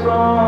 song.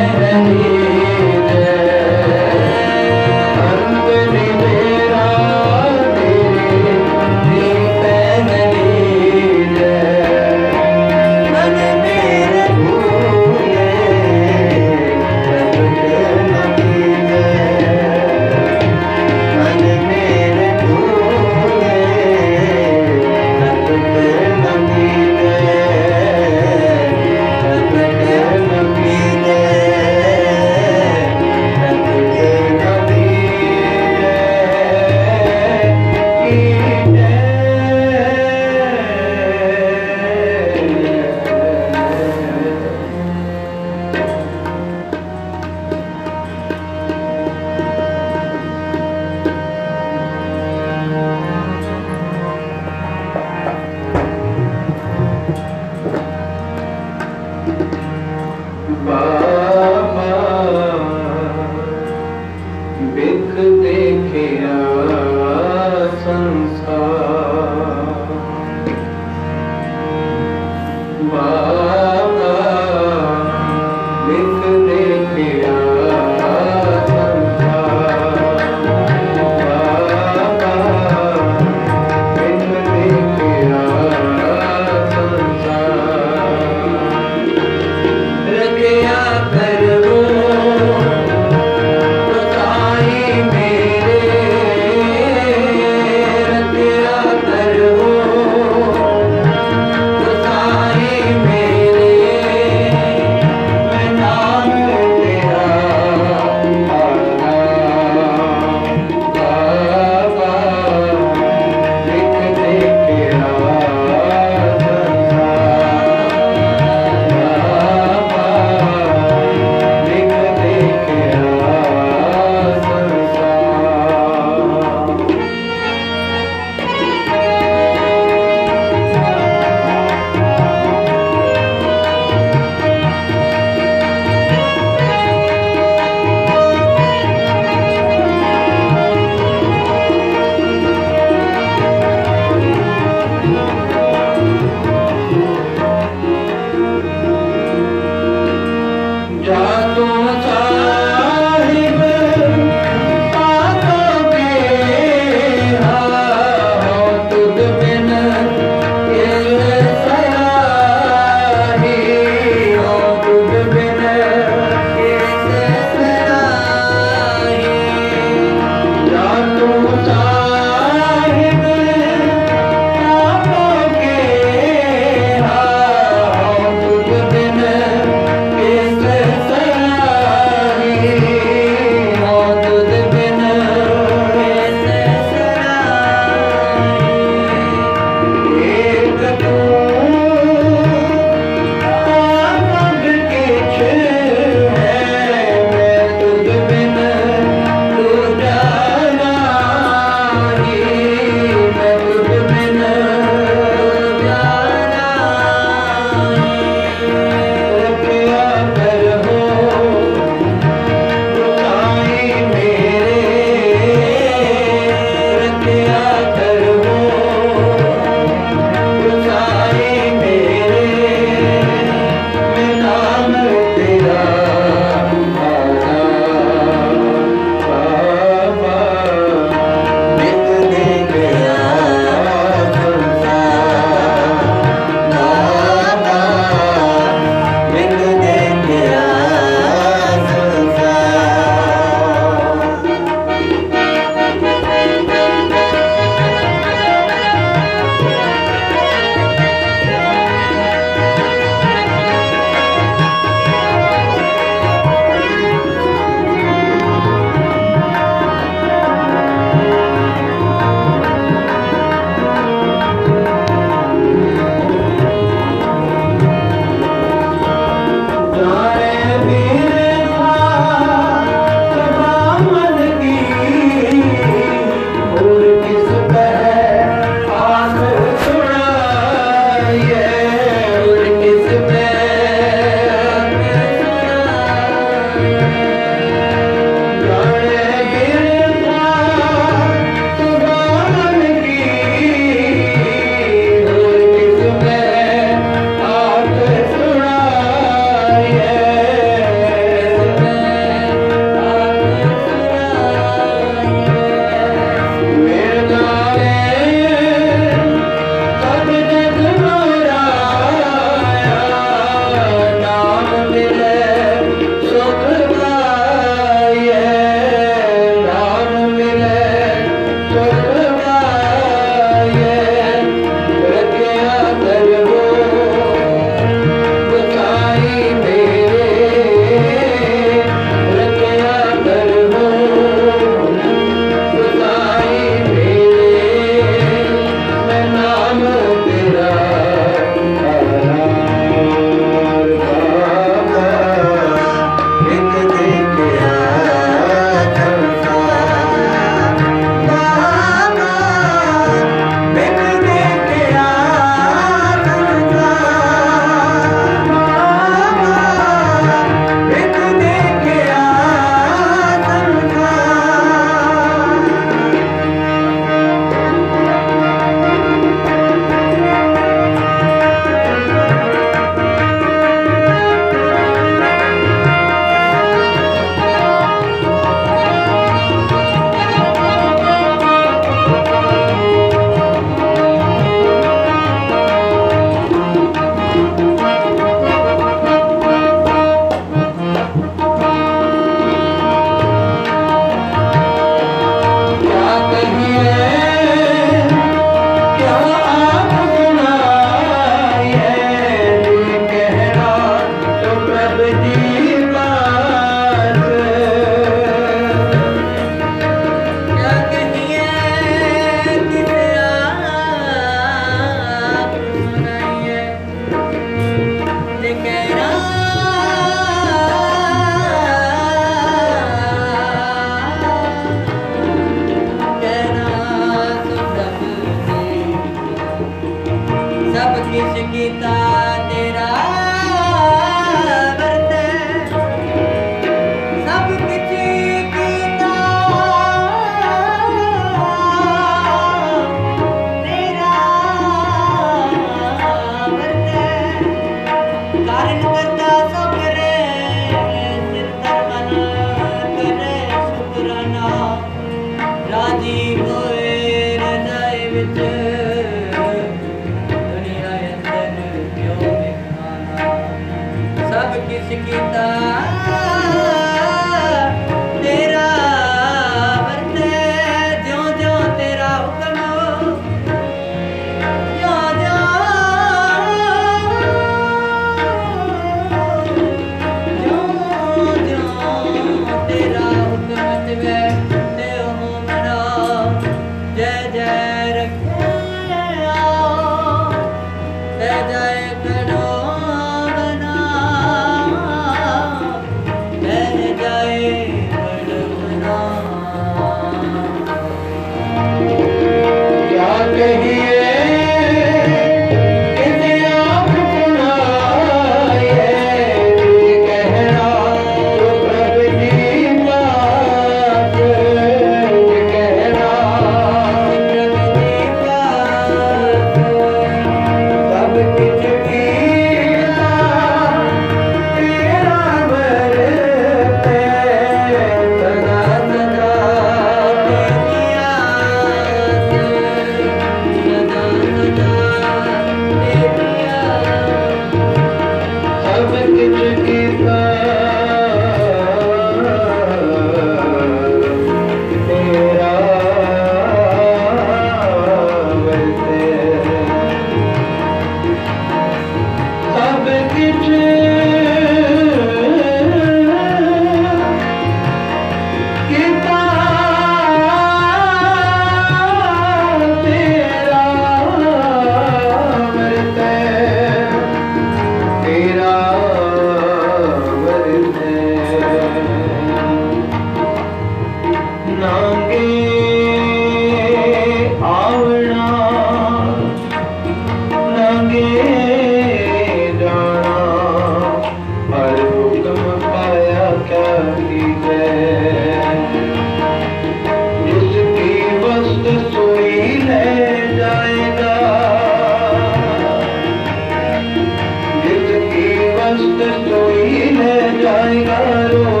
¡Suscríbete al canal!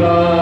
Shiva.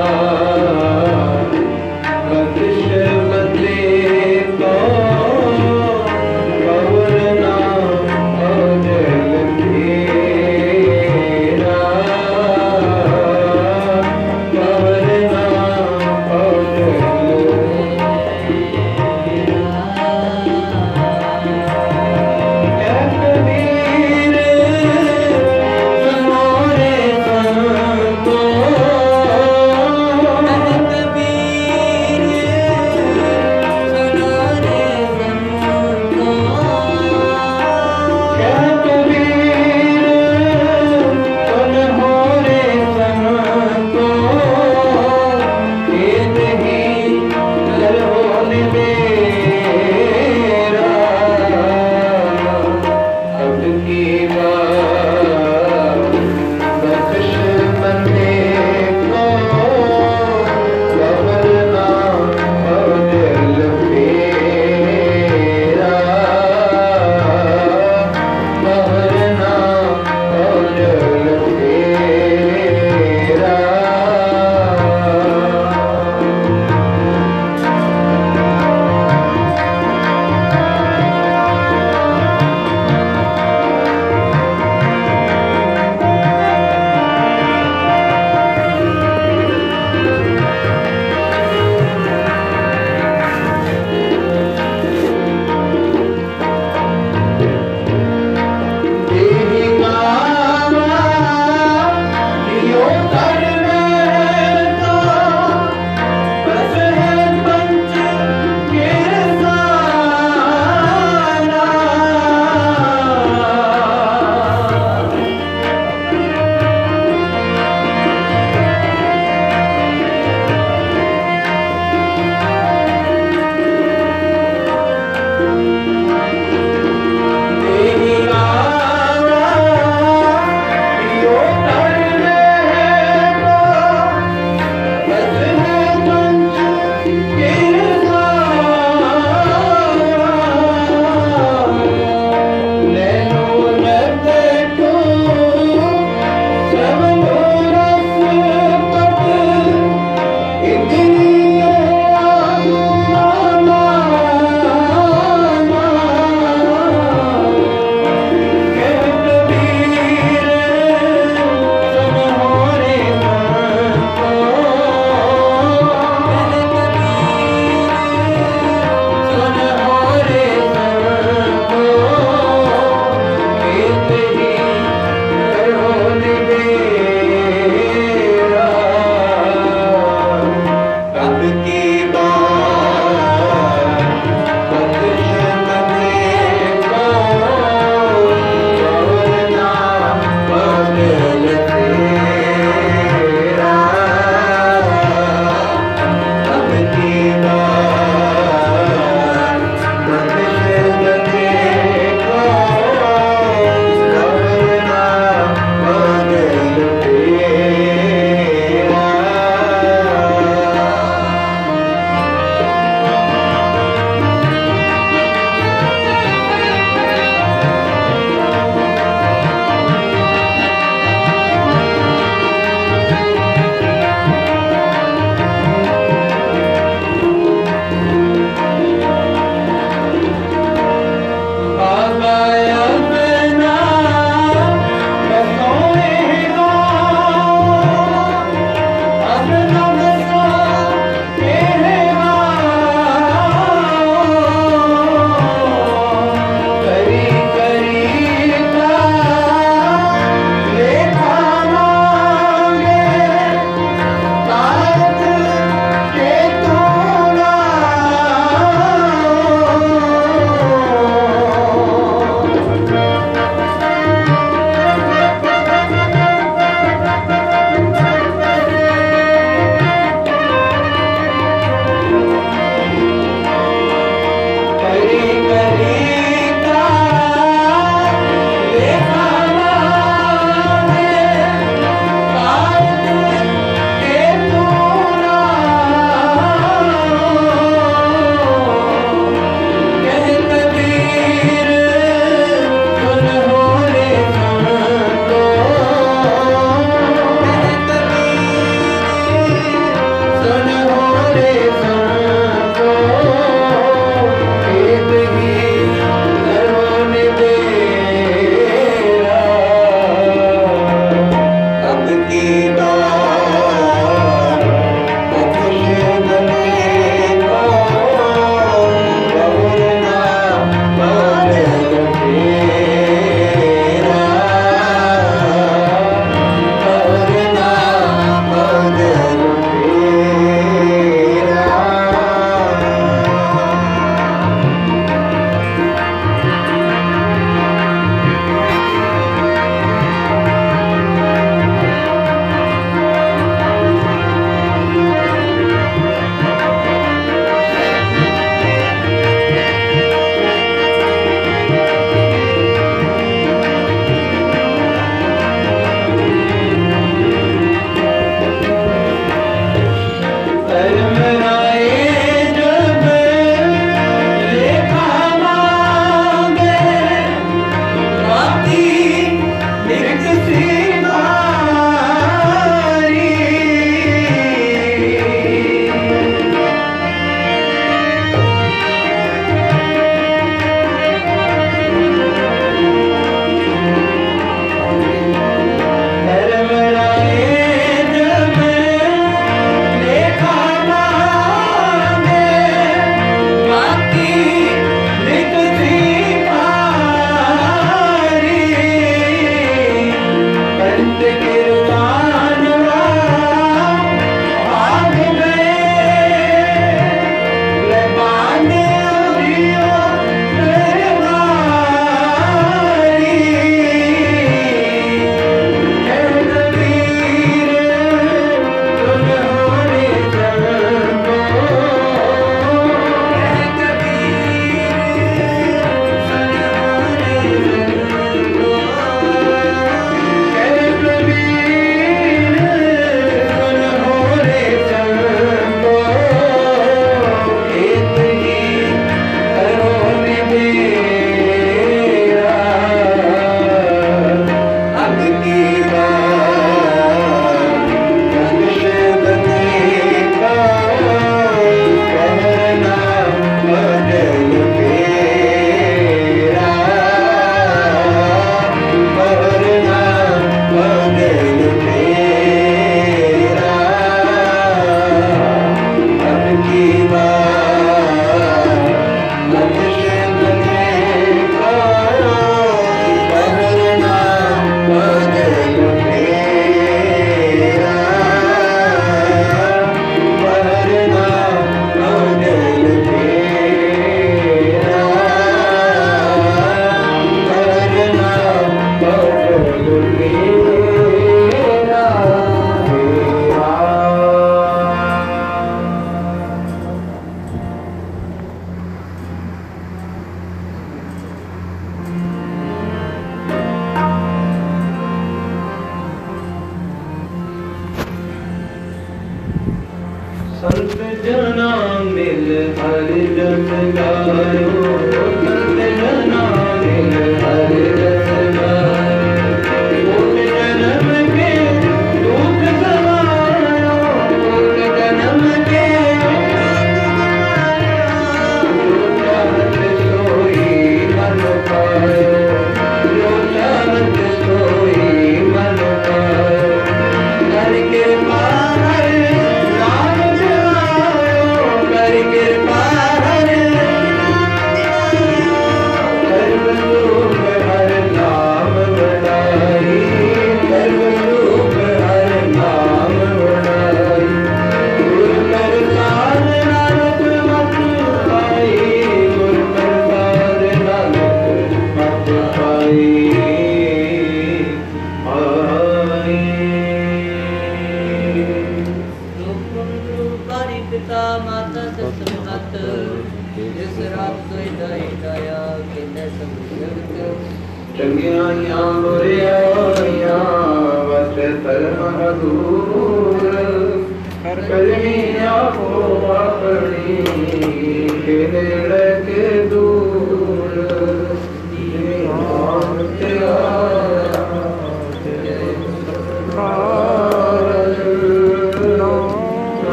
Oh,